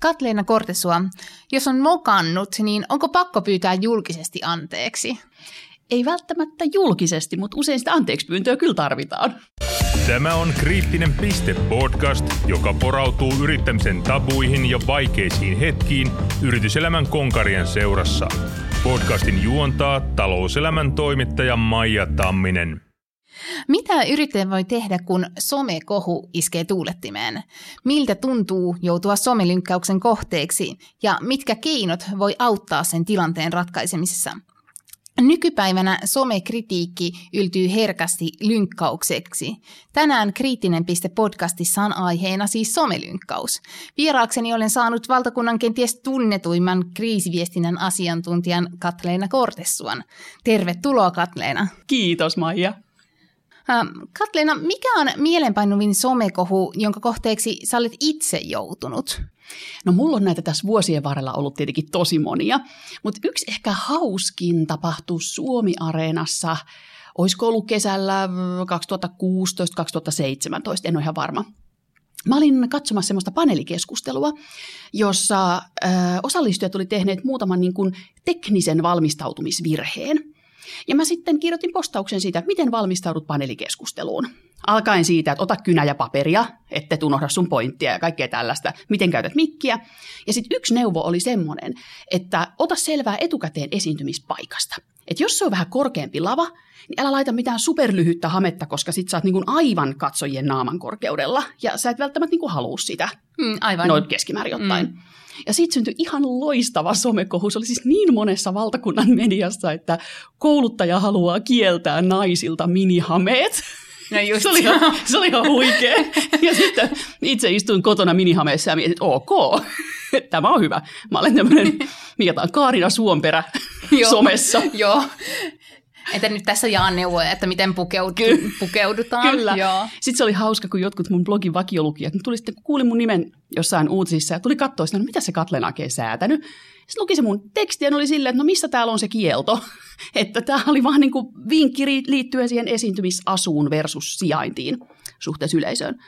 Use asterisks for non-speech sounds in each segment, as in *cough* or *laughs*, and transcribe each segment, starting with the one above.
Katleena Kortesua, jos on mokannut, niin onko pakko pyytää julkisesti anteeksi? Ei välttämättä julkisesti, mutta usein sitä anteeksi pyyntöä kyllä tarvitaan. Tämä on Kriittinen piste podcast, joka porautuu yrittämisen tabuihin ja vaikeisiin hetkiin yrityselämän konkarien seurassa. Podcastin juontaa talouselämän toimittaja Maija Tamminen. Mitä yrittäjä voi tehdä, kun somekohu iskee tuulettimeen? Miltä tuntuu joutua somelynkkäyksen kohteeksi ja mitkä keinot voi auttaa sen tilanteen ratkaisemisessa? Nykypäivänä somekritiikki yltyy herkästi lynkkaukseksi. Tänään Kriittinen piste podcastissa on aiheena siis somelynkkaus. Vieraakseni olen saanut valtakunnan kenties tunnetuimman kriisiviestinnän asiantuntijan Katleena Kortessuan. Tervetuloa Katleena. Kiitos Maija. Katleena, mikä on mielenpainuvin somekohu, jonka kohteeksi sä olet itse joutunut? No mulla on näitä tässä vuosien varrella ollut tietenkin tosi monia, mutta yksi ehkä hauskin tapahtui Suomi-areenassa, olisiko ollut kesällä 2016-2017, en ole ihan varma. Mä olin katsomassa semmoista paneelikeskustelua, jossa ö, osallistujat oli tehneet muutaman niin kuin, teknisen valmistautumisvirheen – ja mä sitten kirjoitin postauksen siitä, että miten valmistaudut paneelikeskusteluun. Alkaen siitä, että ota kynä ja paperia, ette unohda sun pointtia ja kaikkea tällaista, miten käytät mikkiä. Ja sitten yksi neuvo oli semmoinen, että ota selvää etukäteen esiintymispaikasta. Että jos se on vähän korkeampi lava, niin älä laita mitään superlyhyttä hametta, koska sit sä oot niin aivan katsojien naaman korkeudella. Ja sä et välttämättä niin halua sitä, mm, aivan. noin keskimäärin ottaen. Mm. Ja siitä syntyi ihan loistava somekohu. Se oli siis niin monessa valtakunnan mediassa, että kouluttaja haluaa kieltää naisilta minihameet. No just. se, oli ihan, se oli ihan huikea. Ja sitten itse istuin kotona minihameessa ja mietin, että ok, tämä on hyvä. Mä olen tämmöinen, mikä tämä on, Kaarina Suomperä somessa. Joo, että nyt tässä jaan neuvoja, että miten pukeudu, Ky- pukeudutaan. Kyllä. Joo. Sitten se oli hauska, kun jotkut mun blogin vakiolukijat ne tuli sitten, kun kuuli mun nimen jossain uutisissa ja tuli katsoa sitä, no mitä se Katlen oikein säätänyt. Sitten luki se mun teksti ja oli silleen, että no missä täällä on se kielto. *laughs* että tämä oli vaan niin kuin vinkki liittyen siihen esiintymisasuun versus sijaintiin suhteessa yleisöön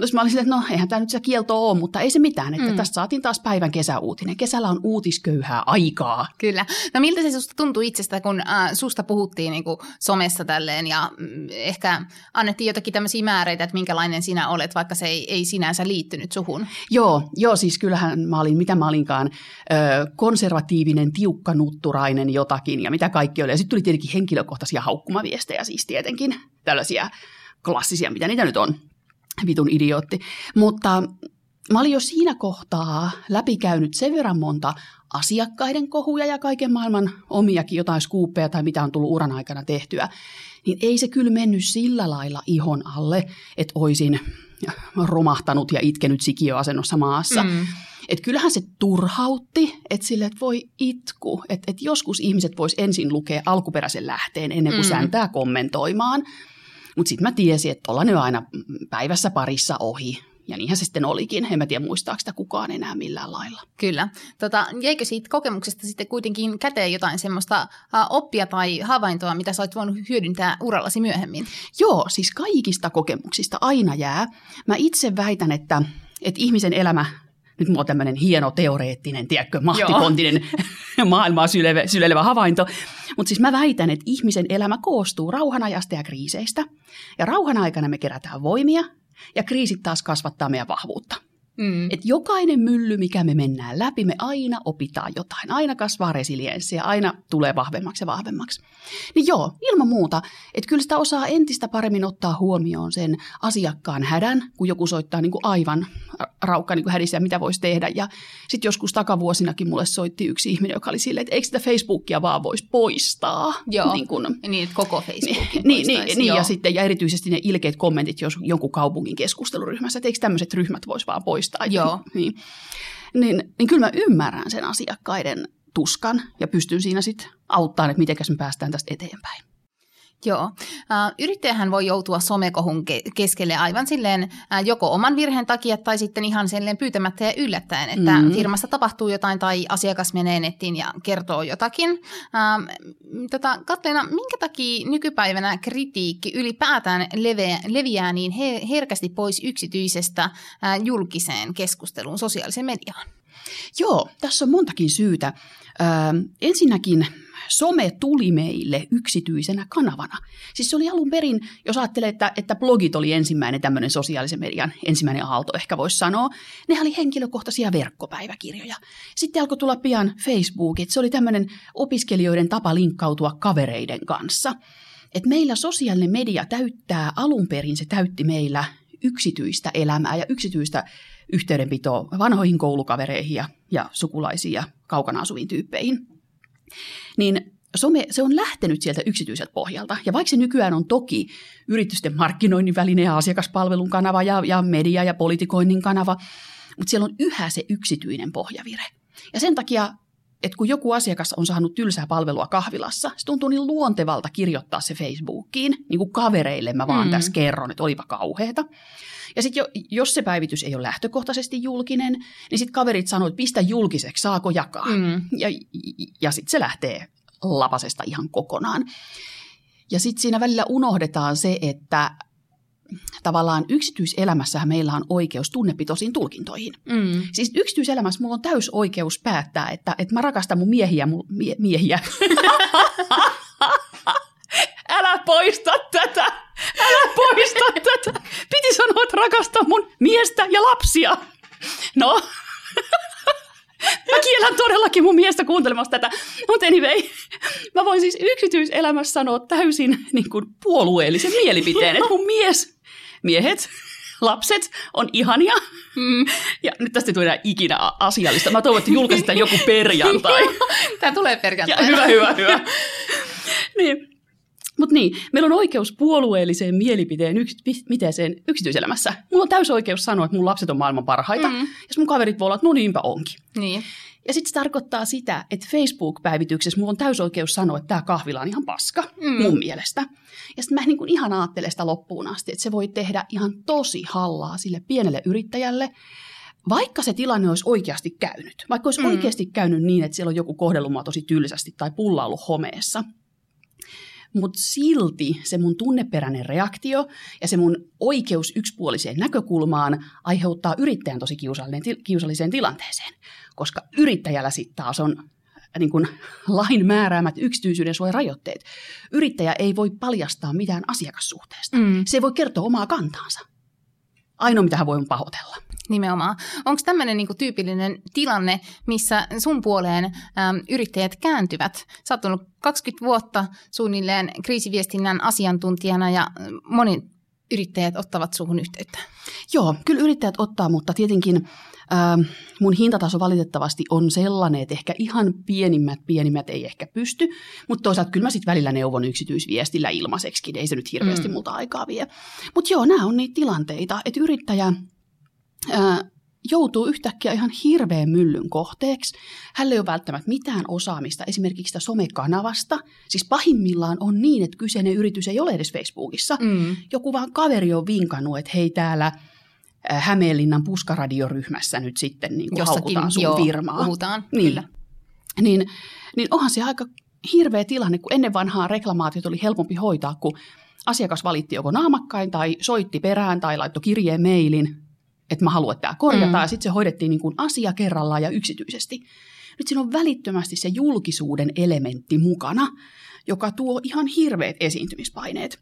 jos mä olisin, että no eihän tämä nyt se kielto ole, mutta ei se mitään, että mm. tästä saatiin taas päivän kesäuutinen. Kesällä on uutisköyhää aikaa. Kyllä. No miltä se susta tuntui itsestä, kun äh, susta puhuttiin niin kuin somessa tälleen ja mm, ehkä annettiin jotakin tämmöisiä määreitä, että minkälainen sinä olet, vaikka se ei, ei sinänsä liittynyt suhun? Joo, joo, siis kyllähän mä olin, mitä mä olinkaan, ö, konservatiivinen, tiukka, nutturainen jotakin ja mitä kaikki oli. Ja sitten tuli tietenkin henkilökohtaisia haukkumaviestejä siis tietenkin, tällaisia klassisia, mitä niitä nyt on vitun idiootti. Mutta mä olin jo siinä kohtaa läpikäynyt sen verran monta asiakkaiden kohuja ja kaiken maailman omiakin jotain skuuppeja tai mitä on tullut uran aikana tehtyä, niin ei se kyllä mennyt sillä lailla ihon alle, että oisin romahtanut ja itkenyt sikiöasennossa maassa. Mm. Et kyllähän se turhautti, että sille, että voi itku, että et joskus ihmiset vois ensin lukea alkuperäisen lähteen ennen kuin mm. sääntää kommentoimaan – mutta sitten mä tiesin, että ollaan nyt aina päivässä parissa ohi. Ja niinhän se sitten olikin. En mä tiedä, muistaako sitä kukaan enää millään lailla. Kyllä. Tota, jäikö siitä kokemuksesta sitten kuitenkin käteen jotain semmoista oppia tai havaintoa, mitä sä oot voinut hyödyntää urallasi myöhemmin? Joo, siis kaikista kokemuksista aina jää. Mä itse väitän, että, että ihmisen elämä nyt mulla on tämmöinen hieno teoreettinen, tiedätkö, mahtipontinen *laughs* maailmaa sylevä, sylevä havainto. Mutta siis mä väitän, että ihmisen elämä koostuu rauhanajasta ja kriiseistä. Ja rauhan aikana me kerätään voimia, ja kriisit taas kasvattaa meidän vahvuutta. Mm. Et jokainen mylly, mikä me mennään läpi, me aina opitaan jotain. Aina kasvaa resilienssiä, aina tulee vahvemmaksi ja vahvemmaksi. Niin joo, ilman muuta, että kyllä sitä osaa entistä paremmin ottaa huomioon sen asiakkaan hädän, kun joku soittaa niin kuin aivan raukka niin kuin hädissä mitä voisi tehdä. Ja sitten joskus takavuosinakin mulle soitti yksi ihminen, joka oli silleen, että eikö sitä Facebookia vaan voisi poistaa. Joo, niin, kun, niin että koko Facebookin niin, niin, niin, ja, sitten, ja erityisesti ne ilkeät kommentit jos jonkun kaupungin keskusteluryhmässä, että eikö tämmöiset ryhmät voisi vaan poistaa muistaa. Joo. Niin, niin, niin kyllä mä ymmärrän sen asiakkaiden tuskan ja pystyn siinä sitten auttamaan, että miten me päästään tästä eteenpäin. Joo. Yrittäjähän voi joutua somekohun keskelle aivan silleen joko oman virheen takia tai sitten ihan silleen pyytämättä ja yllättäen, että mm. firmassa tapahtuu jotain tai asiakas menee nettiin ja kertoo jotakin. Tota, Katleena, minkä takia nykypäivänä kritiikki ylipäätään leveä, leviää niin herkästi pois yksityisestä julkiseen keskusteluun sosiaaliseen mediaan? Joo, tässä on montakin syytä. Ö, ensinnäkin some tuli meille yksityisenä kanavana. Siis se oli alun perin, jos ajattelee, että, että blogit oli ensimmäinen tämmöinen sosiaalisen median ensimmäinen aalto, ehkä voisi sanoa, ne oli henkilökohtaisia verkkopäiväkirjoja. Sitten alkoi tulla pian Facebook, että se oli tämmöinen opiskelijoiden tapa linkkautua kavereiden kanssa. Et meillä sosiaalinen media täyttää, alun perin se täytti meillä yksityistä elämää ja yksityistä yhteydenpitoa vanhoihin koulukavereihin ja, ja sukulaisiin ja kaukana asuviin tyyppeihin. Niin some, se on lähtenyt sieltä yksityiseltä pohjalta. Ja vaikka se nykyään on toki yritysten markkinoinnin väline ja asiakaspalvelun kanava ja, ja media- ja politikoinnin kanava, mutta siellä on yhä se yksityinen pohjavire. Ja sen takia että kun joku asiakas on saanut tylsää palvelua kahvilassa, se tuntuu niin luontevalta kirjoittaa se Facebookiin, niin kuin kavereille mä vaan mm. tässä kerron, että olipa kauheata. Ja sitten jo, jos se päivitys ei ole lähtökohtaisesti julkinen, niin sitten kaverit sanoo, että pistä julkiseksi, saako jakaa. Mm. Ja, ja sitten se lähtee lapasesta ihan kokonaan. Ja sitten siinä välillä unohdetaan se, että tavallaan yksityiselämässähän meillä on oikeus tunnepitoisiin tulkintoihin. Mm. Siis yksityiselämässä mulla on täys oikeus päättää, että, että mä rakastan mun miehiä. Mun, mie, miehiä. *laughs* Älä poista tätä! Älä poista tätä! Piti sanoa, että rakastan mun miestä ja lapsia. No, Mä kielän todellakin mun miestä kuuntelemasta tätä. Mutta anyway, mä voin siis yksityiselämässä sanoa täysin niin kuin puolueellisen mielipiteen, että mun mies miehet, lapset on ihania. Mm. Ja nyt tästä ei tule enää ikinä asiallista. Mä toivon, että julkaistaan joku perjantai. *laughs* Tämä tulee perjantai. Ja hyvä, hyvä, hyvä. *laughs* niin. Mutta niin, meillä on oikeus puolueelliseen mielipiteen yks, miteeseen yksityiselämässä. Mulla on täysi oikeus sanoa, että mun lapset on maailman parhaita. Mm. Ja mun kaverit voi olla, että no niinpä onkin. Niin. Ja sitten se tarkoittaa sitä, että Facebook-päivityksessä mulla on täysoikeus sanoa, että tämä kahvila on ihan paska, mm. mun mielestä. Ja sitten mä niin kuin ihan ajattelen sitä loppuun asti, että se voi tehdä ihan tosi hallaa sille pienelle yrittäjälle, vaikka se tilanne olisi oikeasti käynyt. Vaikka olisi mm. oikeasti käynyt niin, että siellä on joku kohdellut tosi tylsästi tai pulla ollut homeessa – mutta silti se mun tunneperäinen reaktio ja se mun oikeus yksipuoliseen näkökulmaan aiheuttaa yrittäjän tosi kiusalliseen tilanteeseen, koska yrittäjällä sitten taas on äh, niin kuin *laughs* lain määräämät yksityisyyden rajoitteet. Yrittäjä ei voi paljastaa mitään asiakassuhteesta. Mm. Se ei voi kertoa omaa kantaansa. Ainoa, mitä hän voi pahoitella. Nimenomaan. Onko tämmöinen niinku tyypillinen tilanne, missä sun puoleen äm, yrittäjät kääntyvät? Sä oot ollut 20 vuotta suunnilleen kriisiviestinnän asiantuntijana ja moni yrittäjät ottavat suhun yhteyttä. Joo, kyllä yrittäjät ottaa, mutta tietenkin äh, mun hintataso valitettavasti on sellainen, että ehkä ihan pienimmät, pienimmät ei ehkä pysty, mutta toisaalta kyllä mä sitten välillä neuvon yksityisviestillä ilmaiseksi, ei se nyt hirveästi mm. multa aikaa vie. Mutta joo, nämä on niitä tilanteita, että yrittäjä joutuu yhtäkkiä ihan hirveän myllyn kohteeksi. Hänellä ei ole välttämättä mitään osaamista esimerkiksi sitä somekanavasta. Siis pahimmillaan on niin, että kyseinen yritys ei ole edes Facebookissa. Mm. Joku vaan kaveri on vinkannut, että hei täällä Hämeenlinnan puskaradioryhmässä nyt sitten niin kuin haukutaan sun joo, firmaa. puhutaan, niin. kyllä. Niin, niin onhan se aika hirveä tilanne, kun ennen vanhaa reklamaatiot oli helpompi hoitaa, kun asiakas valitti joko naamakkain tai soitti perään tai laittoi kirjeen mailin että mä haluan, että tämä korjataan, mm. ja sitten se hoidettiin niin kuin asia kerrallaan ja yksityisesti. Nyt siinä on välittömästi se julkisuuden elementti mukana, joka tuo ihan hirveät esiintymispaineet.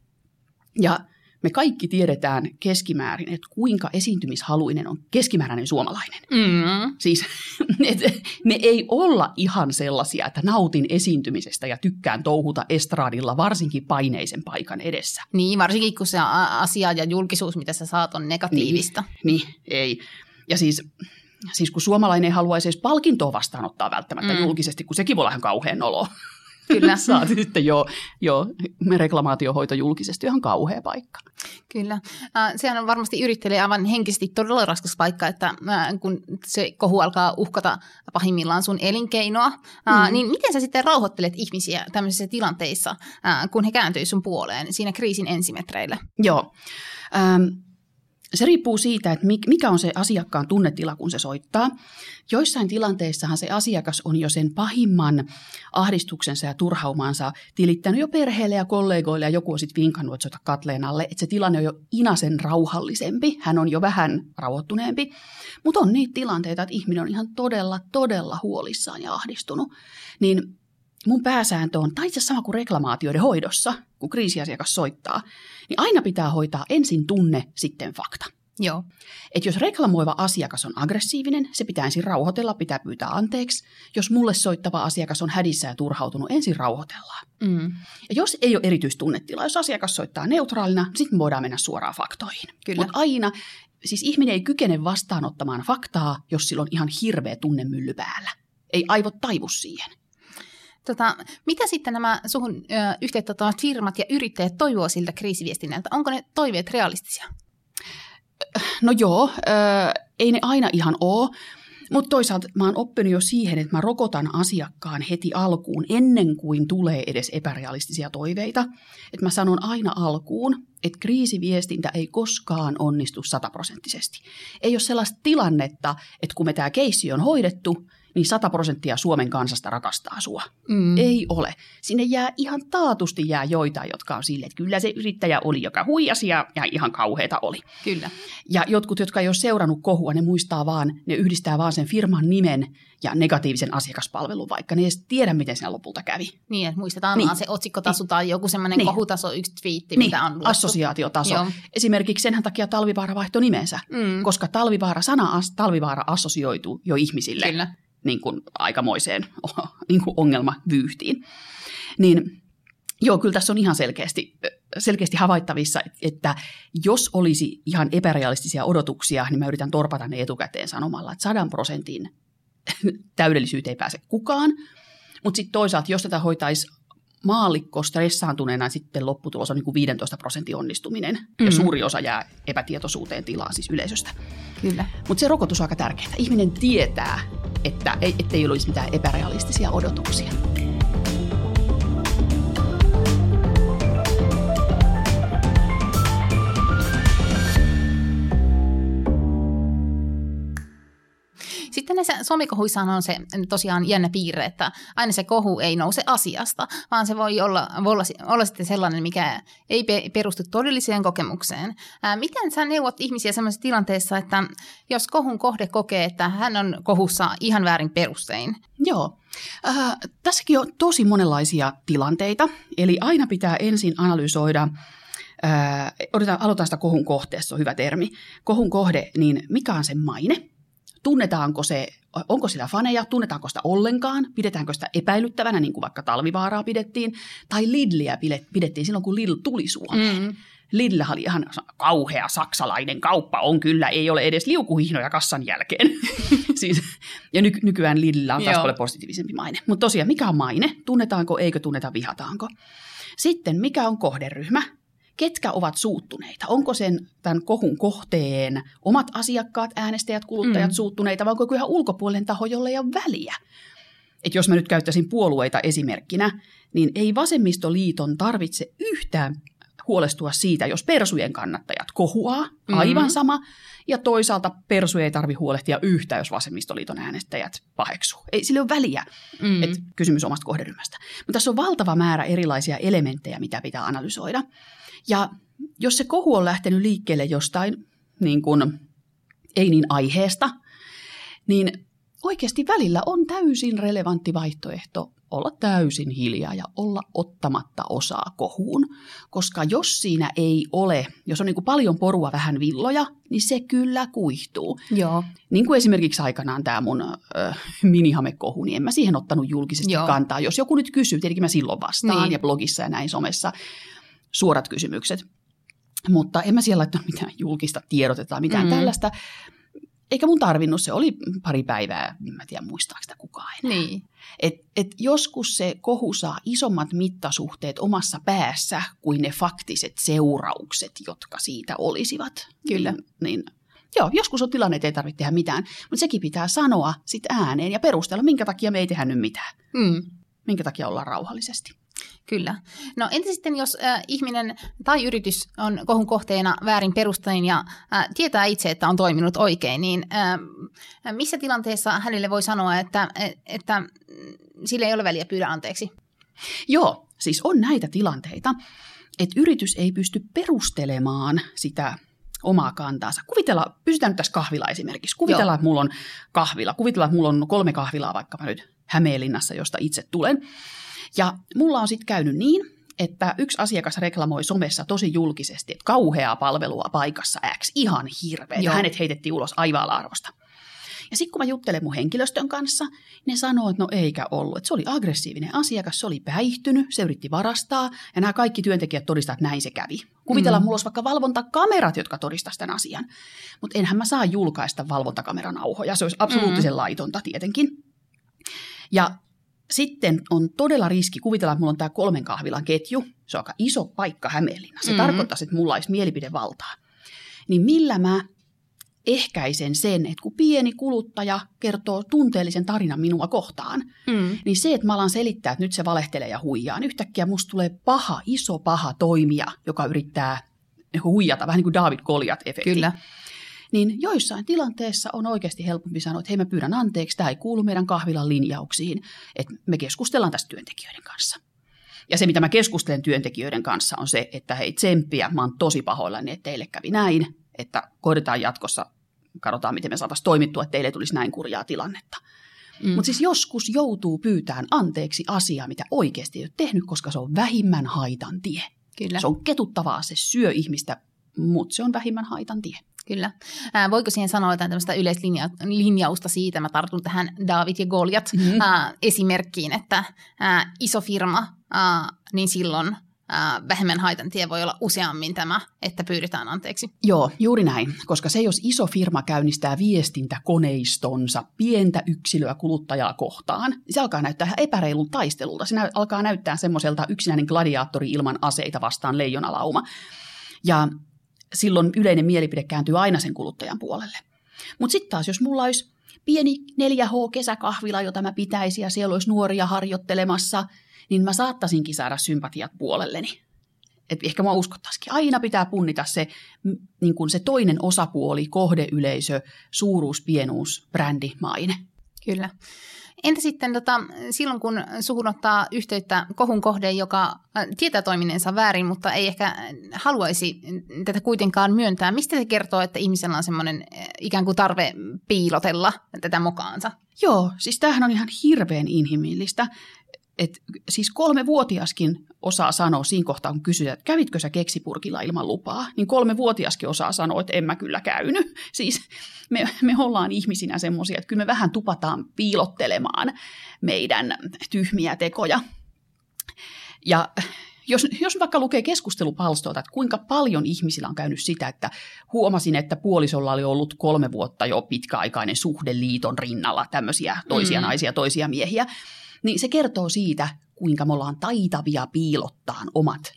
Ja me kaikki tiedetään keskimäärin, että kuinka esiintymishaluinen on keskimääräinen suomalainen. Mm. Siis *laughs* et, me ei olla ihan sellaisia, että nautin esiintymisestä ja tykkään touhuta estraadilla varsinkin paineisen paikan edessä. Niin, varsinkin kun se asia ja julkisuus, mitä sä saat, on negatiivista. Niin, niin ei. Ja siis, siis kun suomalainen ei haluaisi edes palkintoa vastaanottaa välttämättä mm. julkisesti, kun sekin voi olla ihan kauhean olo. Kyllä. *laughs* Saati sitten jo, jo reklamaatiohoito julkisesti ihan kauhea paikka. Kyllä. Äh, sehän on varmasti yrittäjille aivan henkisesti todella raskas paikka, että äh, kun se kohu alkaa uhkata pahimmillaan sun elinkeinoa, äh, mm. niin miten sä sitten rauhoittelet ihmisiä tämmöisissä tilanteissa, kun he kääntyisivät sun puoleen siinä kriisin ensimetreillä? Joo. Ähm, se riippuu siitä, että mikä on se asiakkaan tunnetila, kun se soittaa. Joissain tilanteissahan se asiakas on jo sen pahimman ahdistuksensa ja turhaumansa tilittänyt jo perheelle ja kollegoille ja joku on sitten vinkannut, että soita katleen alle, että se tilanne on jo inasen rauhallisempi, hän on jo vähän rauhoittuneempi. Mutta on niitä tilanteita, että ihminen on ihan todella, todella huolissaan ja ahdistunut. Niin mun pääsääntö on, tai itse sama kuin reklamaatioiden hoidossa, kun kriisiasiakas soittaa, niin aina pitää hoitaa ensin tunne, sitten fakta. Joo. Et jos reklamoiva asiakas on aggressiivinen, se pitää ensin rauhoitella, pitää pyytää anteeksi. Jos mulle soittava asiakas on hädissä ja turhautunut, ensin rauhoitellaan. Mm. Ja jos ei ole erityistunnetila, jos asiakas soittaa neutraalina, sitten voidaan mennä suoraan faktoihin. Mutta aina, siis ihminen ei kykene vastaanottamaan faktaa, jos sillä on ihan hirveä tunnemylly päällä. Ei aivot taivu siihen. Tota, mitä sitten nämä suhun ö, yhteyttävät firmat ja yrittäjät toivoo siltä kriisiviestinnältä? Onko ne toiveet realistisia? No joo, ö, ei ne aina ihan ole. Mutta toisaalta mä oon oppinut jo siihen, että mä rokotan asiakkaan heti alkuun ennen kuin tulee edes epärealistisia toiveita. Että mä sanon aina alkuun, että kriisiviestintä ei koskaan onnistu sataprosenttisesti. Ei ole sellaista tilannetta, että kun me tämä keissi on hoidettu, niin 100 prosenttia Suomen kansasta rakastaa sua. Mm. Ei ole. Sinne jää ihan taatusti jää joitain, jotka on silleen, että kyllä se yrittäjä oli, joka huijasi ja, ja ihan kauheita oli. Kyllä. Ja jotkut, jotka ei ole seurannut kohua, ne muistaa vaan, ne yhdistää vaan sen firman nimen ja negatiivisen asiakaspalvelun, vaikka ne ei edes tiedä, miten se lopulta kävi. Niin, että muistetaan niin. vaan se otsikkotaso niin. tai joku semmoinen niin. kohutaso, yksi twiitti, niin. mitä on luettu. assosiaatiotaso. Joo. Esimerkiksi senhän takia Talvivaara vaihtoi nimensä, mm. koska Talvivaara-sana Talvivaara assosioituu jo ihmisille. Kyllä niin kuin aikamoiseen *laughs* niin kuin ongelmavyyhtiin. Niin joo, kyllä tässä on ihan selkeästi, selkeästi havaittavissa, että jos olisi ihan epärealistisia odotuksia, niin mä yritän torpata ne etukäteen sanomalla, että sadan prosentin *laughs* täydellisyyteen ei pääse kukaan. Mutta sitten toisaalta, jos tätä hoitaisi maallikko stressaantuneena, sitten lopputulos on niin kuin 15 prosentin onnistuminen. Mm. Ja suuri osa jää epätietoisuuteen tilaa siis yleisöstä. Kyllä. Mutta se rokotus on aika tärkeää. Ihminen tietää, että ei, ettei olisi mitään epärealistisia odotuksia. Sitten näissä somikohuissa on se tosiaan jännä piirre, että aina se kohu ei nouse asiasta, vaan se voi olla, voi olla, olla sitten sellainen, mikä ei perustu todelliseen kokemukseen. Ää, miten sä neuvot ihmisiä sellaisessa tilanteessa, että jos kohun kohde kokee, että hän on kohussa ihan väärin perustein? Joo. Äh, tässäkin on tosi monenlaisia tilanteita, eli aina pitää ensin analysoida Äh, otetaan, aloitetaan sitä kohun kohteessa, on hyvä termi. Kohun kohde, niin mikä on sen maine? Tunnetaanko se, onko sillä faneja, tunnetaanko sitä ollenkaan, pidetäänkö sitä epäilyttävänä, niin kuin vaikka talvivaaraa pidettiin, tai Lidliä pidettiin silloin, kun Lidl tuli Suomeen. Mm. Lidl oli ihan kauhea saksalainen kauppa, on kyllä, ei ole edes liukuhihnoja kassan jälkeen. *laughs* siis, ja ny- nykyään Lidlillä on taas paljon positiivisempi maine. Mutta tosiaan, mikä on maine? Tunnetaanko, eikö tunneta, vihataanko? Sitten, mikä on kohderyhmä? Ketkä ovat suuttuneita? Onko sen tämän kohun kohteen omat asiakkaat, äänestäjät, kuluttajat mm. suuttuneita vai onko ihan ulkopuolinen taho, jolle ei ole väliä? Et jos mä nyt käyttäisin puolueita esimerkkinä, niin ei vasemmistoliiton tarvitse yhtään huolestua siitä, jos persujen kannattajat kohuaa, mm. aivan mm. sama, ja toisaalta persuja ei tarvitse huolehtia yhtään, jos vasemmistoliiton äänestäjät paheksuu. Ei sille ole väliä, mm. että kysymys omasta kohderyhmästä. Mutta tässä on valtava määrä erilaisia elementtejä, mitä pitää analysoida. Ja jos se kohu on lähtenyt liikkeelle jostain niin kuin, ei niin aiheesta, niin oikeasti välillä on täysin relevantti vaihtoehto olla täysin hiljaa ja olla ottamatta osaa kohuun. Koska jos siinä ei ole, jos on niin kuin paljon porua vähän villoja, niin se kyllä kuihtuu. Joo. Niin kuin esimerkiksi aikanaan tämä mun äh, minihamekohu, niin en mä siihen ottanut julkisesti Joo. kantaa. Jos joku nyt kysyy, tietenkin mä silloin vastaan niin. ja blogissa ja näin somessa suorat kysymykset. Mutta en mä siellä laittanut mitään julkista tiedotetta, mitään mm. tällaista. Eikä mun tarvinnut, se oli pari päivää, mä en tiedä muistaako sitä kukaan enää. Niin. Et, et joskus se kohu saa isommat mittasuhteet omassa päässä kuin ne faktiset seuraukset, jotka siitä olisivat. Kyllä. Niin, niin Joo, joskus on tilanne, että ei tarvitse tehdä mitään, mutta sekin pitää sanoa sit ääneen ja perustella, minkä takia me ei tehdä nyt mitään. Mm. Minkä takia ollaan rauhallisesti. Kyllä. No entä sitten, jos äh, ihminen tai yritys on kohun kohteena väärin perustein ja äh, tietää itse, että on toiminut oikein, niin äh, missä tilanteessa hänelle voi sanoa, että, että sille ei ole väliä pyydä anteeksi? Joo, siis on näitä tilanteita, että yritys ei pysty perustelemaan sitä omaa kantaansa. Kuvitella, pysytään nyt tässä kahvila esimerkiksi. Kuvitellaan, Joo. että mulla on kahvila. Kuvitellaan, että mulla on kolme kahvilaa vaikka nyt Hämeenlinnassa, josta itse tulen. Ja mulla on sitten käynyt niin, että yksi asiakas reklamoi somessa tosi julkisesti, että kauheaa palvelua paikassa X, ihan hirveä. Ja hänet heitettiin ulos aivan arvosta. Ja sitten kun mä juttelen mun henkilöstön kanssa, ne sanoo, että no eikä ollut. Että se oli aggressiivinen asiakas, se oli päihtynyt, se yritti varastaa ja nämä kaikki työntekijät todistavat, että näin se kävi. Kuvitellaan, mm. mulla olisi vaikka valvontakamerat, jotka todistaisivat tämän asian. Mutta enhän mä saa julkaista valvontakameran auhoja, se olisi absoluuttisen mm. laitonta tietenkin. Ja sitten on todella riski, kuvitella, että mulla on tämä kolmen kahvilan ketju, se on aika iso paikka Hämeenlinna. Se mm-hmm. tarkoittaisi, että mulla olisi mielipidevaltaa. Niin millä mä ehkäisen sen, että kun pieni kuluttaja kertoo tunteellisen tarinan minua kohtaan, mm. niin se, että mä alan selittää, että nyt se valehtelee ja huijaa, niin yhtäkkiä musta tulee paha, iso paha toimija, joka yrittää huijata, vähän niin kuin David Goliat-efekti. Kyllä. Niin joissain tilanteissa on oikeasti helpompi sanoa, että hei mä pyydän anteeksi, tämä ei kuulu meidän kahvilan linjauksiin, että me keskustellaan tästä työntekijöiden kanssa. Ja se, mitä mä keskustelen työntekijöiden kanssa, on se, että hei tsemppiä, mä oon tosi pahoillani, että teille kävi näin, että koitetaan jatkossa, katsotaan miten me saataisiin toimittua, että teille tulisi näin kurjaa tilannetta. Mm. Mutta siis joskus joutuu pyytämään anteeksi asiaa, mitä oikeasti ei ole tehnyt, koska se on vähimmän haitan tie. Kyllä. Se on ketuttavaa, se syö ihmistä, mutta se on vähimmän haitan tie. Kyllä. Ää, voiko siihen sanoa jotain tämmöistä yleislinjausta siitä, mä tartun tähän David ja Goliat mm-hmm. ää, esimerkkiin, että ää, iso firma, ää, niin silloin vähemmän haitan tie voi olla useammin tämä, että pyydetään anteeksi. Joo, juuri näin, koska se jos iso firma käynnistää viestintäkoneistonsa pientä yksilöä kuluttajaa kohtaan, niin se alkaa näyttää ihan epäreilun taistelulta. Se alkaa näyttää semmoiselta yksinäinen gladiaattori ilman aseita vastaan leijonalauma. Ja silloin yleinen mielipide kääntyy aina sen kuluttajan puolelle. Mutta sitten taas, jos mulla olisi pieni 4H-kesäkahvila, jota mä pitäisin, ja siellä olisi nuoria harjoittelemassa, niin mä saattaisinkin saada sympatiat puolelleni. Et ehkä mä uskottaisikin. Aina pitää punnita se, niin kuin se toinen osapuoli, kohdeyleisö, suuruus, pienuus, brändi, maine. Kyllä. Entä sitten tota, silloin, kun suhun ottaa yhteyttä kohun kohde, joka äh, tietää toimineensa väärin, mutta ei ehkä haluaisi tätä kuitenkaan myöntää. Mistä se kertoo, että ihmisellä on semmoinen äh, ikään kuin tarve piilotella tätä mokaansa? Joo, siis tämähän on ihan hirveän inhimillistä. Et siis kolme vuotiaskin osaa sanoa siinä kohtaa, kun kysytään, että kävitkö sä keksipurkilla ilman lupaa, niin kolme vuotiaskin osaa sanoa, että en mä kyllä käynyt. *laughs* Siis me, me ollaan ihmisinä semmoisia, että kyllä me vähän tupataan piilottelemaan meidän tyhmiä tekoja. Ja jos, jos vaikka lukee keskustelupalstoilta, että kuinka paljon ihmisillä on käynyt sitä, että huomasin, että puolisolla oli ollut kolme vuotta jo pitkäaikainen suhde liiton rinnalla, tämmöisiä toisia mm. naisia, toisia miehiä, niin se kertoo siitä, kuinka me ollaan taitavia piilottaa omat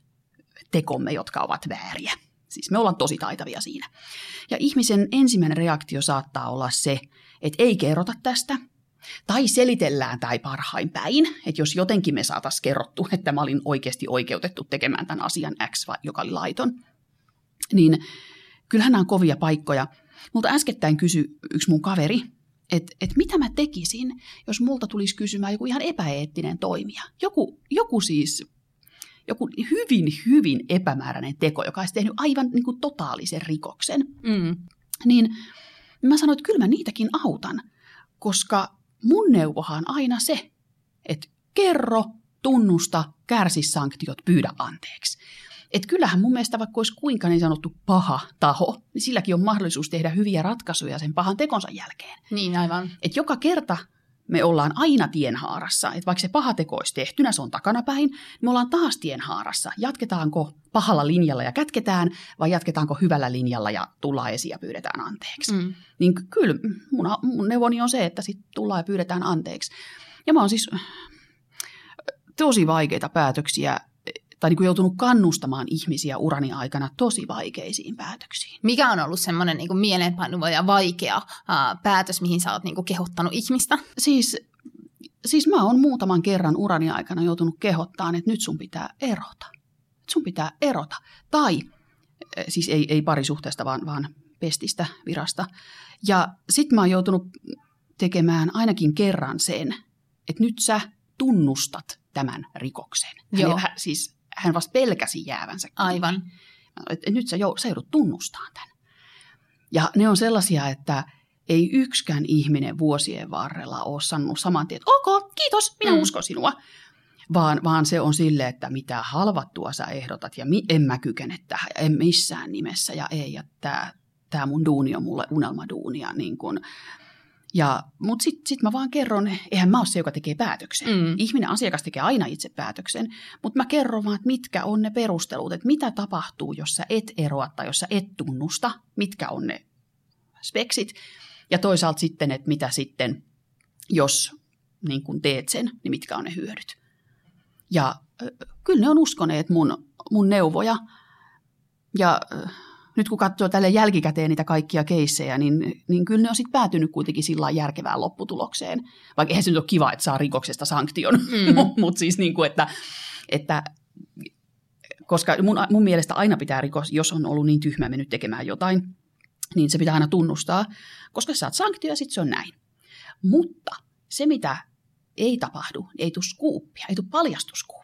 tekomme, jotka ovat vääriä. Siis me ollaan tosi taitavia siinä. Ja ihmisen ensimmäinen reaktio saattaa olla se, että ei kerrota tästä, tai selitellään tai parhain päin, että jos jotenkin me saataisiin kerrottu, että mä olin oikeasti oikeutettu tekemään tämän asian X, joka oli laiton, niin kyllähän nämä on kovia paikkoja. Mutta äskettäin kysyi yksi mun kaveri, että et mitä mä tekisin, jos multa tulisi kysymään joku ihan epäeettinen toimija. Joku, joku siis, joku hyvin, hyvin epämääräinen teko, joka olisi tehnyt aivan niin kuin totaalisen rikoksen. Mm. Niin mä sanoin, että kyllä mä niitäkin autan, koska mun neuvohan aina se, että kerro, tunnusta, kärsi sanktiot, pyydä anteeksi. Et kyllähän mun mielestä vaikka olisi kuinka niin sanottu paha taho, niin silläkin on mahdollisuus tehdä hyviä ratkaisuja sen pahan tekonsa jälkeen. Niin aivan. Et joka kerta me ollaan aina tienhaarassa. Että vaikka se paha teko olisi tehtynä, se on takanapäin, niin me ollaan taas tienhaarassa. Jatketaanko pahalla linjalla ja kätketään, vai jatketaanko hyvällä linjalla ja tullaan esiin ja pyydetään anteeksi. Mm. Niin kyllä mun, mun neuvoni on se, että sitten tullaan ja pyydetään anteeksi. Ja mä oon siis tosi vaikeita päätöksiä tai niin kuin joutunut kannustamaan ihmisiä urani aikana tosi vaikeisiin päätöksiin. Mikä on ollut semmoinen niin mieleenpainuva ja vaikea ää, päätös, mihin sä oot niin kuin kehottanut ihmistä? Siis, siis mä oon muutaman kerran urani aikana joutunut kehottaan, että nyt sun pitää erota. Sun pitää erota. Tai, siis ei, ei parisuhteesta, vaan, vaan pestistä, virasta. Ja sit mä oon joutunut tekemään ainakin kerran sen, että nyt sä tunnustat tämän rikoksen. Joo. Hän, siis hän vasta pelkäsi jäävänsä. Aivan. Et, et nyt sä, jou, sä joudut tunnustamaan tämän. Ja ne on sellaisia, että ei yksikään ihminen vuosien varrella ole sanonut saman tien, että ok, kiitos, minä mm. uskon sinua. Vaan, vaan se on sille, että mitä halvattua sä ehdotat ja mi, en mä kykene tähän ja en missään nimessä ja ei, ja tämä, tämä mun duuni on mulle unelmaduunia. Niin kun, ja, mutta sitten sit mä vaan kerron, eihän mä ole se, joka tekee päätöksen. Mm. Ihminen, asiakas tekee aina itse päätöksen, mutta mä kerron vaan, että mitkä on ne perustelut, että mitä tapahtuu, jos sä et eroa tai jos sä et tunnusta, mitkä on ne speksit. Ja toisaalta sitten, että mitä sitten, jos niin kun teet sen, niin mitkä on ne hyödyt. Ja kyllä ne on uskoneet mun, mun neuvoja. Ja nyt kun katsoo tälle jälkikäteen niitä kaikkia keissejä, niin, niin kyllä ne on sitten päätynyt kuitenkin sillä järkevään lopputulokseen. Vaikka eihän se nyt ole kiva, että saa rikoksesta sanktion, mm. *laughs* mutta siis niin kuin, että, että koska mun, mun mielestä aina pitää rikos, jos on ollut niin tyhmä mennyt tekemään jotain, niin se pitää aina tunnustaa, koska sä saat sanktio ja sitten se on näin. Mutta se, mitä ei tapahdu, ei tule skuuppia, ei tule paljastuskuuppia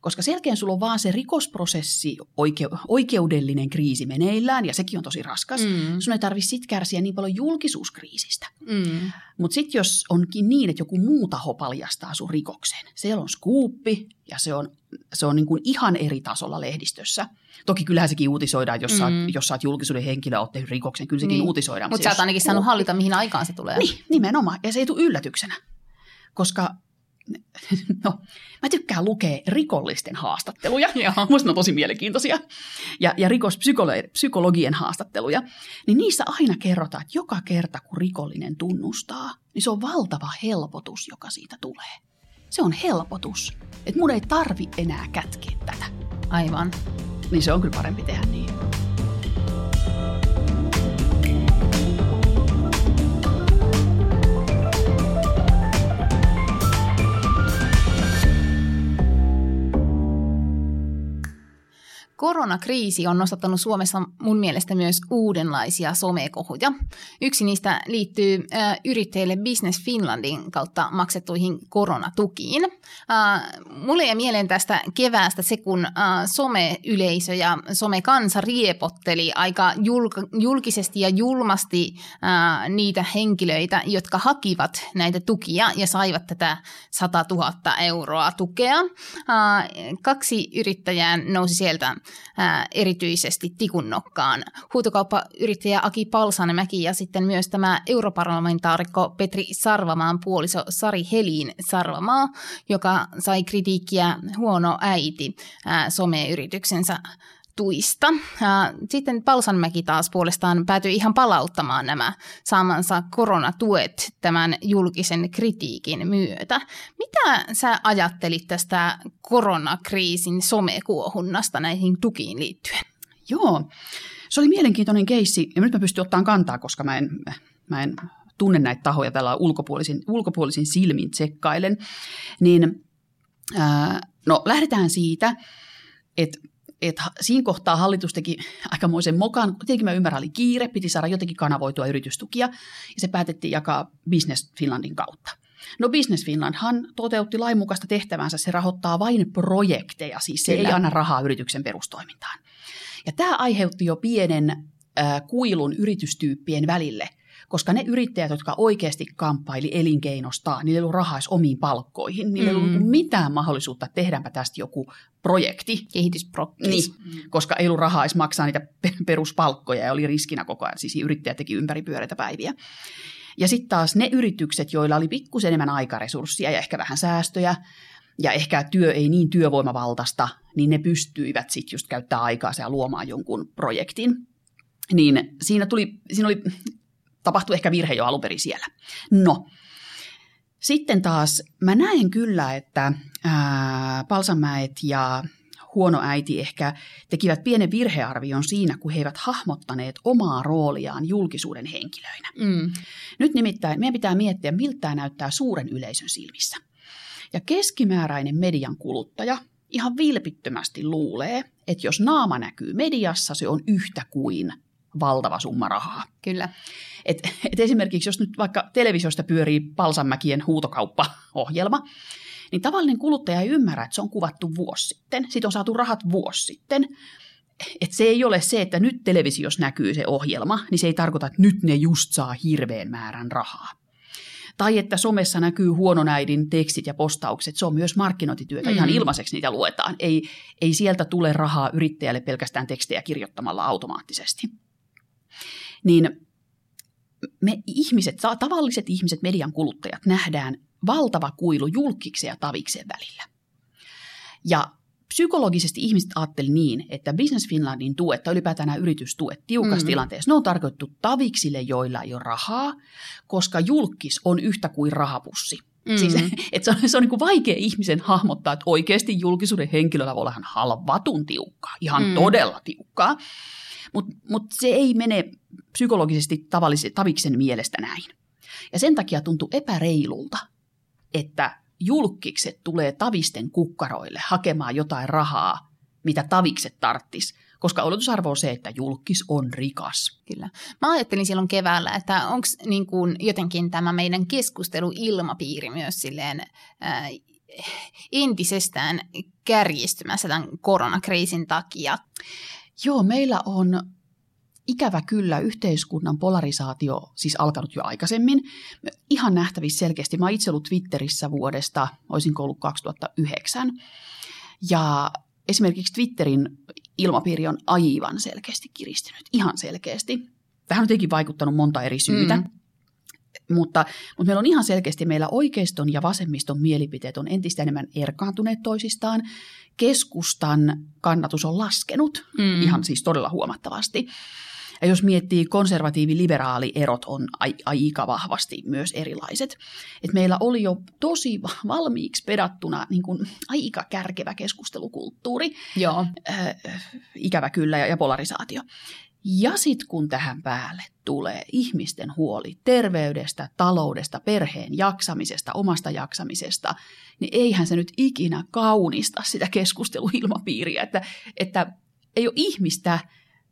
koska selkeän sulla on vaan se rikosprosessi, oike- oikeudellinen kriisi meneillään, ja sekin on tosi raskas. Mm. Sun ei tarvitse sit kärsiä niin paljon julkisuuskriisistä. Mm. Mutta sitten jos onkin niin, että joku muu taho paljastaa sun rikoksen, siellä on skuuppi, ja se on, se on niin kuin ihan eri tasolla lehdistössä. Toki kyllähän sekin uutisoidaan, jos, mm. sä, oot, jos oot julkisuuden henkilö, oot tehnyt rikoksen, kyllä sekin niin. uutisoidaan. Mutta sä oot ainakin saanut hallita, mihin aikaan se tulee. Niin, nimenomaan. Ja se ei tule yllätyksenä. Koska *laughs* no, mä tykkään lukea rikollisten haastatteluja. *laughs* Musta ne on tosi mielenkiintoisia. Ja, ja rikospsykologien haastatteluja. Niin niissä aina kerrotaan, että joka kerta kun rikollinen tunnustaa, niin se on valtava helpotus, joka siitä tulee. Se on helpotus. Että mun ei tarvi enää kätkeä tätä. Aivan. Niin se on kyllä parempi tehdä niin. Koronakriisi on nostattanut Suomessa mun mielestä myös uudenlaisia somekohuja. Yksi niistä liittyy yrittäjille Business Finlandin kautta maksettuihin koronatukiin. Mulle jäi mieleen tästä keväästä se, kun someyleisö ja somekansa riepotteli aika julk- julkisesti ja julmasti niitä henkilöitä, jotka hakivat näitä tukia ja saivat tätä 100 000 euroa tukea. Kaksi yrittäjää nousi sieltä ää, erityisesti tikunnokkaan. Huutokauppayrittäjä Aki Palsanemäki ja sitten myös tämä europarlamentaarikko Petri Sarvamaan puoliso Sari Helin Sarvamaa, joka sai kritiikkiä huono äiti ää, someyrityksensä tuista. Sitten Palsanmäki taas puolestaan päätyi ihan palauttamaan nämä saamansa koronatuet tämän julkisen kritiikin myötä. Mitä sä ajattelit tästä koronakriisin somekuohunnasta näihin tukiin liittyen? Joo, se oli mielenkiintoinen keissi ja nyt mä pystyn ottamaan kantaa, koska mä en, mä en tunne näitä tahoja tällä ulkopuolisin, ulkopuolisin silmin tsekkailen. Niin, ää, no lähdetään siitä, että että siinä kohtaa hallitus teki aikamoisen mokan. Tietenkin mä ymmärrän, oli kiire, piti saada jotenkin kanavoitua yritystukia, ja se päätettiin jakaa Business Finlandin kautta. No Business Finlandhan toteutti lainmukaista tehtävänsä, se rahoittaa vain projekteja, siis se Kyllä. ei anna rahaa yrityksen perustoimintaan. Ja tämä aiheutti jo pienen äh, kuilun yritystyyppien välille, koska ne yrittäjät, jotka oikeasti kamppaili elinkeinostaan, niillä ei ollut rahaa omiin palkkoihin, niillä ei ollut mm. mitään mahdollisuutta, että tehdäänpä tästä joku projekti. Kehitysprojekti. Niin, mm. koska ei ollut rahaa edes maksaa niitä peruspalkkoja ja oli riskinä koko ajan, siis yrittäjät teki ympäripyöreitä päiviä. Ja sitten taas ne yritykset, joilla oli pikkusen enemmän aikaresurssia ja ehkä vähän säästöjä, ja ehkä työ ei niin työvoimavaltaista, niin ne pystyivät sitten just käyttää aikaa ja luomaan jonkun projektin. Niin siinä, tuli, siinä oli, tapahtui ehkä virhe jo alun perin siellä. No, sitten taas mä näen kyllä, että ää, Palsamäet ja huono äiti ehkä tekivät pienen virhearvion siinä, kun he eivät hahmottaneet omaa rooliaan julkisuuden henkilöinä. Mm. Nyt nimittäin meidän pitää miettiä, miltä tämä näyttää suuren yleisön silmissä. Ja keskimääräinen median kuluttaja ihan vilpittömästi luulee, että jos naama näkyy mediassa, se on yhtä kuin valtava summa rahaa. Kyllä. Et, et esimerkiksi jos nyt vaikka televisiosta pyörii Palsanmäkien huutokauppa-ohjelma, niin tavallinen kuluttaja ei ymmärrä, että se on kuvattu vuosi sitten. Siitä on saatu rahat vuosi sitten. Et se ei ole se, että nyt televisiossa näkyy se ohjelma, niin se ei tarkoita, että nyt ne just saa hirveän määrän rahaa. Tai että somessa näkyy huononäidin tekstit ja postaukset, se on myös markkinointityötä, mm. ihan ilmaiseksi niitä luetaan. Ei, ei sieltä tule rahaa yrittäjälle pelkästään tekstejä kirjoittamalla automaattisesti. Niin me ihmiset, tavalliset ihmiset, median kuluttajat, nähdään valtava kuilu julkiksen ja taviksen välillä. Ja psykologisesti ihmiset ajattelivat niin, että Business Finlandin tuet tai ylipäätään nämä yritystuet tiukassa mm. tilanteessa, ne on tarkoitettu taviksille, joilla ei ole rahaa, koska julkis on yhtä kuin rahapussi. Mm. Siis, *laughs* että se on, se on niin kuin vaikea ihmisen hahmottaa, että oikeasti julkisuuden henkilöllä voi olla ihan halvatun tiukkaa, ihan mm. todella tiukkaa. Mutta mut se ei mene psykologisesti tavallisen taviksen mielestä näin. Ja sen takia tuntuu epäreilulta, että julkikset tulee tavisten kukkaroille hakemaan jotain rahaa, mitä tavikset tarttis, koska oletusarvo on se, että julkis on rikas. Kyllä. Mä ajattelin silloin keväällä, että onko niin jotenkin tämä meidän keskusteluilmapiiri myös silleen äh, entisestään kärjistymässä tämän koronakriisin takia. Joo, meillä on ikävä kyllä yhteiskunnan polarisaatio siis alkanut jo aikaisemmin. Ihan nähtävissä selkeästi. Mä itse ollut Twitterissä vuodesta, olisin ollut 2009. Ja esimerkiksi Twitterin ilmapiiri on aivan selkeästi kiristynyt. Ihan selkeästi. Tähän on tietenkin vaikuttanut monta eri syytä. Mm. Mutta, mutta meillä on ihan selkeästi, meillä oikeiston ja vasemmiston mielipiteet on entistä enemmän erkaantuneet toisistaan. Keskustan kannatus on laskenut mm. ihan siis todella huomattavasti. Ja jos miettii konservatiivi-liberaali erot on aika vahvasti myös erilaiset. Et meillä oli jo tosi valmiiksi pedattuna niin kuin aika kärkevä keskustelukulttuuri. Joo. Äh, ikävä kyllä ja, ja polarisaatio. Ja sitten kun tähän päälle tulee ihmisten huoli terveydestä, taloudesta, perheen jaksamisesta, omasta jaksamisesta, niin eihän se nyt ikinä kaunista sitä keskusteluilmapiiriä, että, että ei ole ihmistä,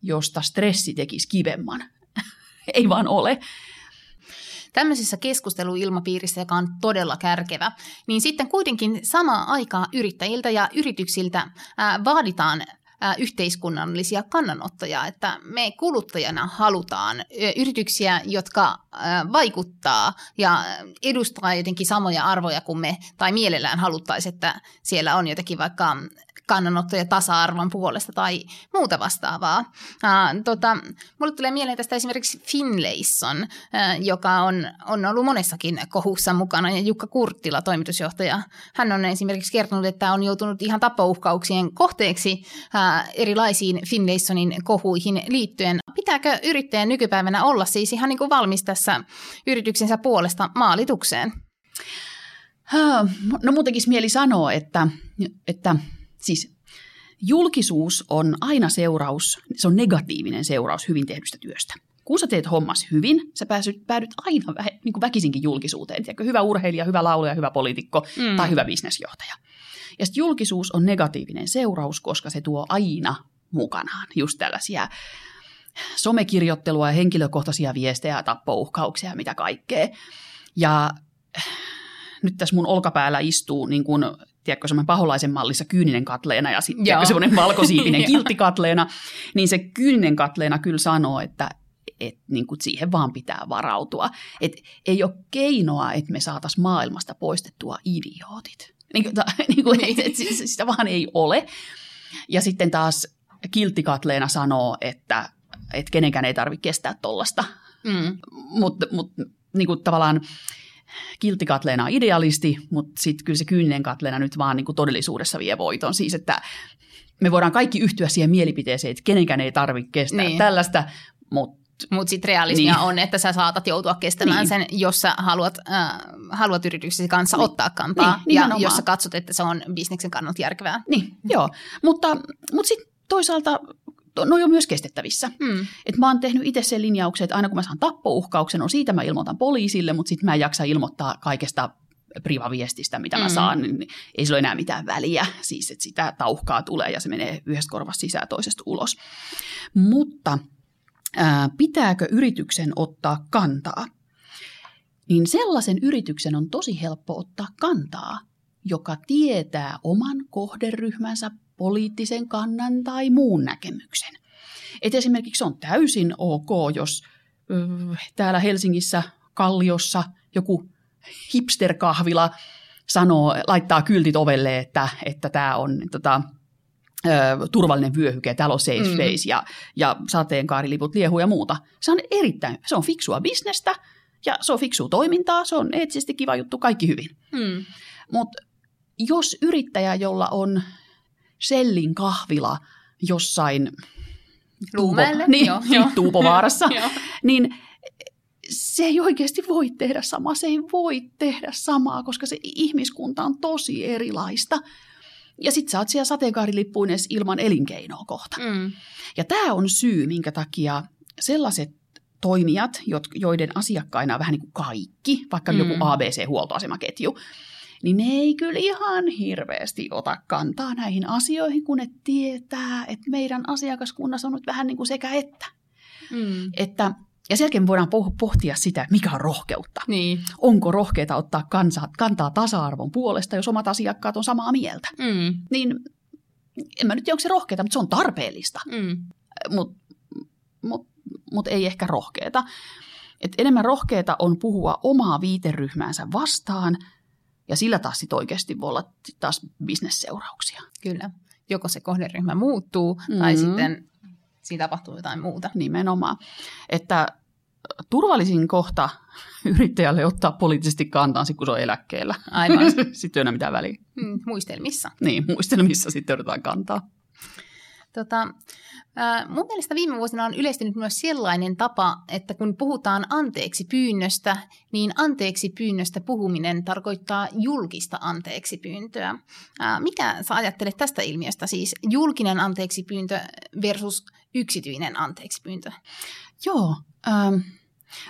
josta stressi tekisi kivemman. *laughs* Ei vaan ole. Tämmöisessä keskusteluilmapiirissä, joka on todella kärkevä, niin sitten kuitenkin samaa aikaa yrittäjiltä ja yrityksiltä ää, vaaditaan yhteiskunnallisia kannanottoja, että me kuluttajana halutaan yrityksiä, jotka vaikuttaa ja edustaa jotenkin samoja arvoja kuin me, tai mielellään haluttaisiin, että siellä on jotenkin vaikka kannanottoja tasa-arvon puolesta tai muuta vastaavaa. Uh, tota, mulle tulee mieleen tästä esimerkiksi Finlayson, uh, joka on, on ollut monessakin kohussa mukana, ja Jukka Kurttila, toimitusjohtaja, hän on esimerkiksi kertonut, että on joutunut ihan tappouhkauksien kohteeksi uh, erilaisiin Finlaysonin kohuihin liittyen. Pitääkö yrittäjän nykypäivänä olla siis ihan niin kuin valmis tässä yrityksensä puolesta maalitukseen? No muutenkin mieli sanoa, että, että Siis julkisuus on aina seuraus, se on negatiivinen seuraus hyvin tehdystä työstä. Kun sä teet hommas hyvin, sä pääsyt, päädyt aina vä, niin kuin väkisinkin julkisuuteen. Tiedätkö, hyvä urheilija, hyvä laulaja, hyvä poliitikko mm. tai hyvä bisnesjohtaja. Ja sitten julkisuus on negatiivinen seuraus, koska se tuo aina mukanaan just tällaisia somekirjoittelua ja henkilökohtaisia viestejä ja tappouhkauksia ja mitä kaikkea. Ja nyt tässä mun olkapäällä istuu niin kuin tiedätkö, semmoinen paholaisen mallissa kyyninen katleena ja sitten semmoinen valkosiipinen *laughs* kiltti katleena, niin se kyyninen katleena kyllä sanoo, että et, niin kuin siihen vaan pitää varautua. Et ei ole keinoa, että me saataisiin maailmasta poistettua idiootit. Niin kuin, ta, *laughs* niin kuin, et, et, sitä vaan ei ole. Ja sitten taas kilttikatleena sanoo, että, että kenenkään ei tarvitse kestää tollasta. Mm. Mutta mut, niin kuin tavallaan kiltikatleena on idealisti, mutta sitten kyllä se kyyninen katleena nyt vaan niin kuin todellisuudessa vie voiton. Siis, että me voidaan kaikki yhtyä siihen mielipiteeseen, että kenenkään ei tarvitse kestää niin. tällaista, mutta mutta sitten realismia niin. on, että sä saatat joutua kestämään niin. sen, jos sä haluat, äh, haluat yrityksesi kanssa niin. ottaa kantaa niin, ja jos sä katsot, että se on bisneksen kannalta järkevää. Niin, joo. Mutta, mutta sitten toisaalta no on myös kestettävissä. Mm. Et mä oon tehnyt itse sen linjauksen, että aina kun mä saan tappouhkauksen, on siitä mä ilmoitan poliisille, mutta sitten mä en jaksa ilmoittaa kaikesta privaviestistä, mitä mä mm. saan, niin ei sillä ole enää mitään väliä. Siis, että sitä tauhkaa tulee ja se menee yhdestä korvasta sisään toisesta ulos. Mutta ää, pitääkö yrityksen ottaa kantaa? Niin sellaisen yrityksen on tosi helppo ottaa kantaa, joka tietää oman kohderyhmänsä poliittisen kannan tai muun näkemyksen. Et esimerkiksi on täysin ok, jos täällä Helsingissä Kalliossa joku hipsterkahvila sanoo, laittaa kyltit ovelle, että, että tämä on tota, ö, turvallinen vyöhyke, täällä on safe mm. space ja, ja sateenkaariliput liehuu ja muuta. Se on erittäin, se on fiksua bisnestä ja se on fiksua toimintaa, se on eettisesti kiva juttu, kaikki hyvin. Mm. Mutta jos yrittäjä, jolla on Sellin kahvila jossain Tuupo, niin, joo, joo. Tuupovaarassa, *laughs* niin se ei oikeasti voi tehdä samaa. Se ei voi tehdä samaa, koska se ihmiskunta on tosi erilaista. Ja sit sä oot siellä sateenkaarilippuinen ilman elinkeinoa kohta. Mm. Ja tämä on syy, minkä takia sellaiset toimijat, joiden asiakkaina on vähän niin kuin kaikki, vaikka mm. joku ABC-huoltoasemaketju, niin ne ei kyllä ihan hirveästi ota kantaa näihin asioihin, kun ne tietää, että meidän asiakaskunnassa on nyt vähän niin kuin sekä että. Mm. että ja selkeä voidaan pohtia sitä, mikä on rohkeutta. Niin. Onko rohkeita ottaa kansa, kantaa tasa-arvon puolesta, jos omat asiakkaat on samaa mieltä. Mm. Niin en mä nyt tiedä, onko se rohkeita, mutta se on tarpeellista. Mm. Mutta mut, mut ei ehkä rohkeita. Et enemmän rohkeita on puhua omaa viiteryhmäänsä vastaan – ja sillä taas sit oikeasti voi olla taas bisnesseurauksia. Kyllä. Joko se kohderyhmä muuttuu mm-hmm. tai sitten siinä tapahtuu jotain muuta. Nimenomaan. Että turvallisin kohta *laughs* yrittäjälle ottaa poliittisesti kantaa, kun se on eläkkeellä. Aivan. *laughs* sitten ei ole mitään väliä. Mm, muistelmissa. Niin, muistelmissa sitten otetaan kantaa. Tota, mun mielestä viime vuosina on yleistynyt myös sellainen tapa, että kun puhutaan anteeksi pyynnöstä, niin anteeksi pyynnöstä puhuminen tarkoittaa julkista anteeksi pyyntöä. Äh, mikä sä ajattelet tästä ilmiöstä, siis julkinen anteeksi pyyntö versus yksityinen anteeksi pyyntö? Joo, ähm,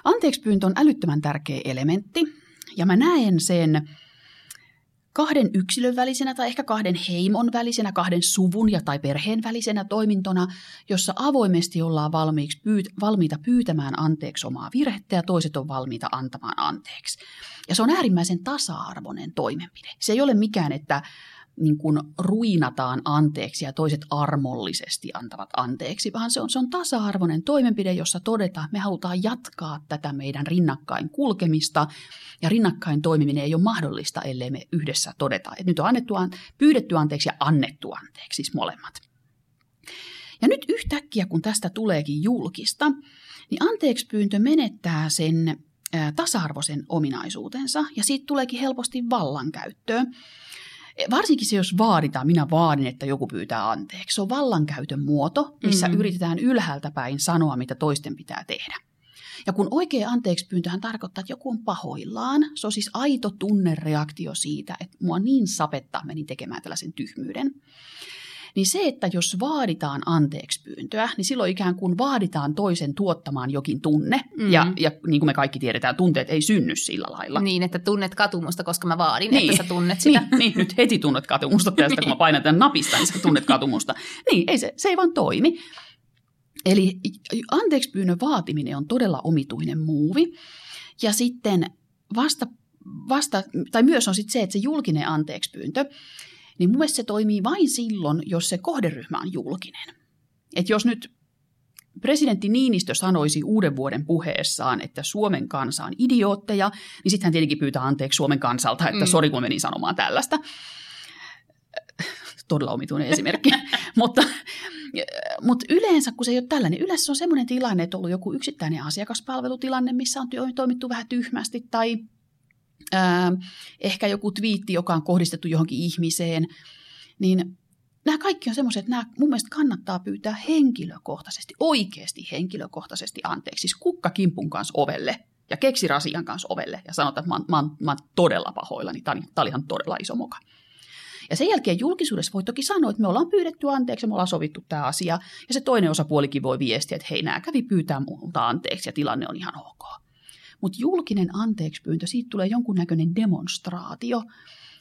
anteeksi pyyntö on älyttömän tärkeä elementti, ja mä näen sen kahden yksilön välisenä tai ehkä kahden heimon välisenä, kahden suvun ja tai perheen välisenä toimintona, jossa avoimesti ollaan valmiiksi pyyt- valmiita pyytämään anteeksi omaa virhettä ja toiset on valmiita antamaan anteeksi. Ja se on äärimmäisen tasa-arvoinen toimenpide. Se ei ole mikään, että niin kuin ruinataan anteeksi ja toiset armollisesti antavat anteeksi, vaan se on, se on tasa-arvoinen toimenpide, jossa todetaan, että me halutaan jatkaa tätä meidän rinnakkain kulkemista ja rinnakkain toimiminen ei ole mahdollista, ellei me yhdessä todeta, että nyt on annettu, pyydetty anteeksi ja annettu anteeksi, siis molemmat. Ja nyt yhtäkkiä, kun tästä tuleekin julkista, niin anteeksi pyyntö menettää sen tasa-arvoisen ominaisuutensa ja siitä tuleekin helposti vallankäyttöön. Varsinkin se, jos vaaditaan, minä vaadin, että joku pyytää anteeksi. Se on vallankäytön muoto, missä mm-hmm. yritetään ylhäältä päin sanoa, mitä toisten pitää tehdä. Ja kun oikea anteeksi pyyntöhän tarkoittaa, että joku on pahoillaan, se on siis aito tunnereaktio siitä, että mua niin sapettaa meni tekemään tällaisen tyhmyyden. Niin se, että jos vaaditaan anteeksi pyyntöä, niin silloin ikään kuin vaaditaan toisen tuottamaan jokin tunne. Mm. Ja, ja niin kuin me kaikki tiedetään, tunteet ei synny sillä lailla. Niin, että tunnet katumusta, koska mä vaadin, niin. että sä tunnet sitä. Niin, niin nyt heti tunnet katumusta tästä, kun mä painan tämän napista, niin sä tunnet katumusta. Niin, ei se, se ei vaan toimi. Eli anteeksi pyynnön vaatiminen on todella omituinen muuvi. Ja sitten vasta, vasta tai myös on sitten se, että se julkinen anteeksi pyyntö, niin mun mielestä se toimii vain silloin, jos se kohderyhmä on julkinen. Et jos nyt presidentti Niinistö sanoisi uuden vuoden puheessaan, että Suomen kansa on idiootteja, niin sitten hän tietenkin pyytää anteeksi Suomen kansalta, että mm. sori kun menin sanomaan tällaista. todella omituinen esimerkki. *laughs* mutta, mutta yleensä, kun se ei ole tällainen, yleensä on semmoinen tilanne, että on ollut joku yksittäinen asiakaspalvelutilanne, missä on toimittu vähän tyhmästi tai ehkä joku twiitti, joka on kohdistettu johonkin ihmiseen, niin nämä kaikki on semmoiset, että nämä mun mielestä kannattaa pyytää henkilökohtaisesti, oikeasti henkilökohtaisesti anteeksi. Siis kukka kimpun kanssa ovelle ja keksi rasian kanssa ovelle ja sanota, että mä, mä, mä, mä oon todella pahoillani, tämä oli ihan todella iso moka. Ja sen jälkeen julkisuudessa voi toki sanoa, että me ollaan pyydetty anteeksi ja me ollaan sovittu tämä asia. Ja se toinen osapuolikin voi viestiä, että hei, nämä kävi pyytää multa anteeksi ja tilanne on ihan ok. Mutta julkinen anteeksi pyyntö, siitä tulee jonkunnäköinen demonstraatio,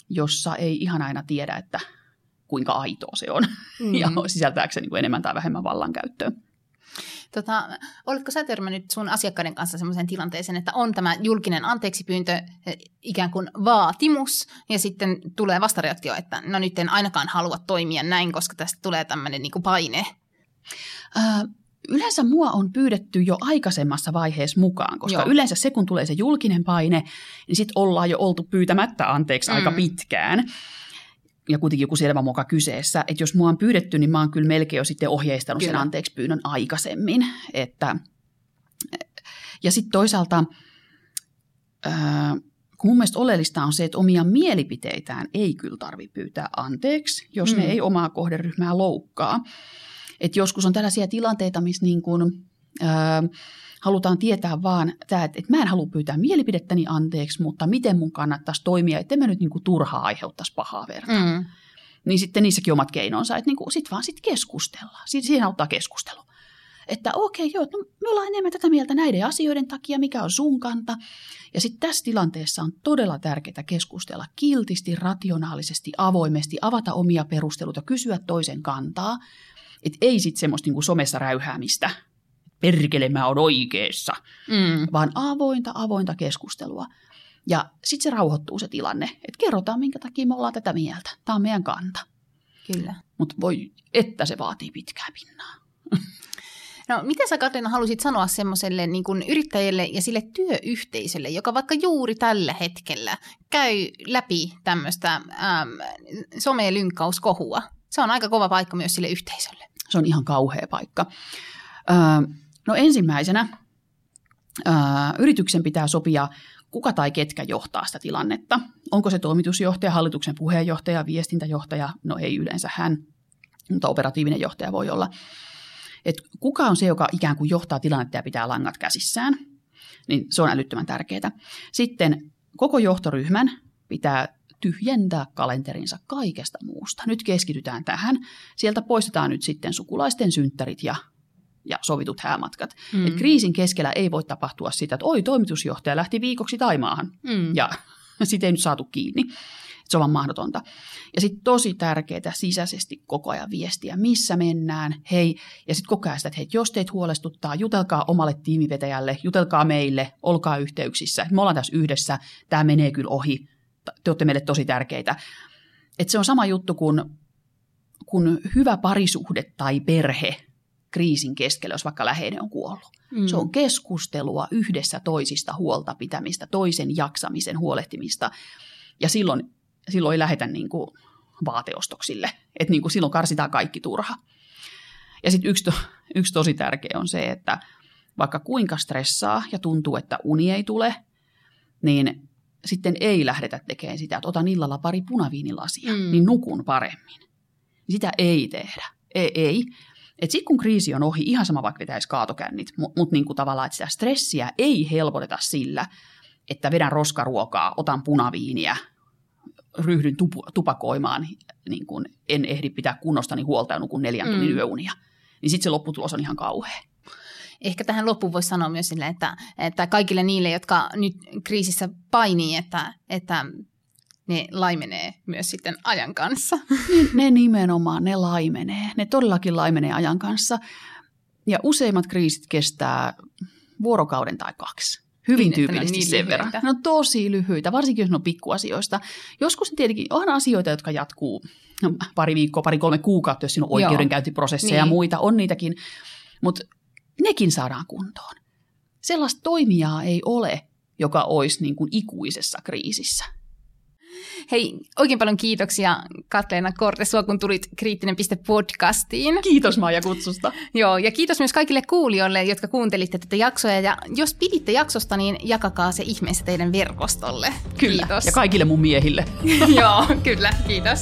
jossa ei ihan aina tiedä, että kuinka aitoa se on mm. ja sisältääkö se niin kuin enemmän tai vähemmän vallankäyttöä. Tota, oletko sä törmännyt sun asiakkaiden kanssa sellaiseen tilanteeseen, että on tämä julkinen anteeksipyyntö eh, ikään kuin vaatimus, ja sitten tulee vastareaktio, että no nyt en ainakaan halua toimia näin, koska tästä tulee tämmöinen niin paine? Äh, yleensä mua on pyydetty jo aikaisemmassa vaiheessa mukaan, koska Joo. yleensä se, kun tulee se julkinen paine, niin sitten ollaan jo oltu pyytämättä anteeksi mm. aika pitkään ja kuitenkin joku selvä moka kyseessä, että jos mua on pyydetty, niin mä oon kyllä melkein jo sitten ohjeistanut kyllä. sen anteeksi pyynnön aikaisemmin. Että, ja sitten toisaalta, kun mun mielestä oleellista on se, että omia mielipiteitään ei kyllä tarvitse pyytää anteeksi, jos mm. ne ei omaa kohderyhmää loukkaa. Et joskus on tällaisia tilanteita, missä niin kuin, ää, halutaan tietää vaan tämä, että, että mä en halua pyytää mielipidettäni anteeksi, mutta miten mun kannattaisi toimia, että mä nyt niin kuin turhaa aiheuttaisi pahaa verta. Mm. Niin sitten niissäkin omat keinonsa, että niin kuin, sit vaan sit keskustellaan. Siitä, siihen auttaa keskustelu. Että okei, okay, joo, no, me ollaan enemmän tätä mieltä näiden asioiden takia, mikä on sun kanta. Ja sitten tässä tilanteessa on todella tärkeää keskustella kiltisti, rationaalisesti, avoimesti, avata omia perusteluita, kysyä toisen kantaa. Että ei sitten semmoista niin kuin somessa räyhäämistä, perkele mä oon oikeassa, mm. vaan avointa, avointa keskustelua. Ja sitten se rauhoittuu se tilanne, että kerrotaan minkä takia me ollaan tätä mieltä. Tämä on meidän kanta. Kyllä. Mutta voi, että se vaatii pitkää pinnaa. *laughs* No, mitä sä Katriina halusit sanoa semmoiselle niin kuin yrittäjälle ja sille työyhteisölle, joka vaikka juuri tällä hetkellä käy läpi tämmöistä ähm, some-lynkkauskohua? Se on aika kova paikka myös sille yhteisölle. Se on ihan kauhea paikka. Ähm, No ensimmäisenä ää, yrityksen pitää sopia, kuka tai ketkä johtaa sitä tilannetta. Onko se toimitusjohtaja, hallituksen puheenjohtaja, viestintäjohtaja? No ei yleensä hän, mutta operatiivinen johtaja voi olla. Et kuka on se, joka ikään kuin johtaa tilannetta ja pitää langat käsissään? Niin se on älyttömän tärkeää. Sitten koko johtoryhmän pitää tyhjentää kalenterinsa kaikesta muusta. Nyt keskitytään tähän. Sieltä poistetaan nyt sitten sukulaisten synttärit ja ja sovitut häämatkat. Mm. Et kriisin keskellä ei voi tapahtua sitä, että oi, toimitusjohtaja lähti viikoksi Taimaahan mm. ja *laughs* sitä ei nyt saatu kiinni. Se on vaan mahdotonta. Ja sitten tosi tärkeää sisäisesti koko ajan viestiä, missä mennään, hei, ja sitten koko ajan sitä, että hei, jos teitä huolestuttaa, jutelkaa omalle tiimivetäjälle, jutelkaa meille, olkaa yhteyksissä. Me ollaan tässä yhdessä, tämä menee kyllä ohi, te olette meille tosi tärkeitä. Et se on sama juttu kuin kun hyvä parisuhde tai perhe kriisin keskellä, jos vaikka läheinen on kuollut. Mm. Se on keskustelua yhdessä toisista huolta pitämistä, toisen jaksamisen huolehtimista. Ja silloin, silloin ei lähetä niin kuin vaateostoksille. Että niin kuin silloin karsitaan kaikki turha. Ja sitten yksi, yksi tosi tärkeä on se, että vaikka kuinka stressaa ja tuntuu, että uni ei tule, niin sitten ei lähdetä tekemään sitä, että otan illalla pari punaviinilasia, mm. niin nukun paremmin. Sitä ei tehdä. Ei, ei. Et sitten kun kriisi on ohi, ihan sama vaikka vetäisi kaatokännit, mutta mut niinku tavallaan, että sitä stressiä ei helpoteta sillä, että vedän roskaruokaa, otan punaviiniä, ryhdyn tupu, tupakoimaan, niin kun en ehdi pitää kunnostani huolta ja nukun neljän tunnin mm. yöunia. Niin sitten se lopputulos on ihan kauhea. Ehkä tähän loppuun voisi sanoa myös sille, että, että kaikille niille, jotka nyt kriisissä painii, että, että ne laimenee myös sitten ajan kanssa. Ne, ne nimenomaan, ne laimenee. Ne todellakin laimenee ajan kanssa. Ja useimmat kriisit kestää vuorokauden tai kaksi. Hyvin niin, tyypillisesti niin sen verran. No tosi lyhyitä, varsinkin jos ne on pikkuasioista. Joskus tietenkin on asioita, jotka jatkuu pari viikkoa, pari kolme kuukautta, jos siinä on oikeudenkäyntiprosesseja niin. ja muita, on niitäkin. Mutta nekin saadaan kuntoon. Sellaista toimijaa ei ole, joka olisi niin kuin ikuisessa kriisissä. Hei, oikein paljon kiitoksia Katleena Korte, sua kun tulit Kriittinen piste podcastiin. Kiitos Maija kutsusta. *laughs* Joo, ja kiitos myös kaikille kuulijoille, jotka kuuntelitte tätä jaksoa. Ja jos piditte jaksosta, niin jakakaa se ihmeessä teidän verkostolle. Kyllä, Kiitos. ja kaikille mun miehille. *laughs* Joo, kyllä, kiitos.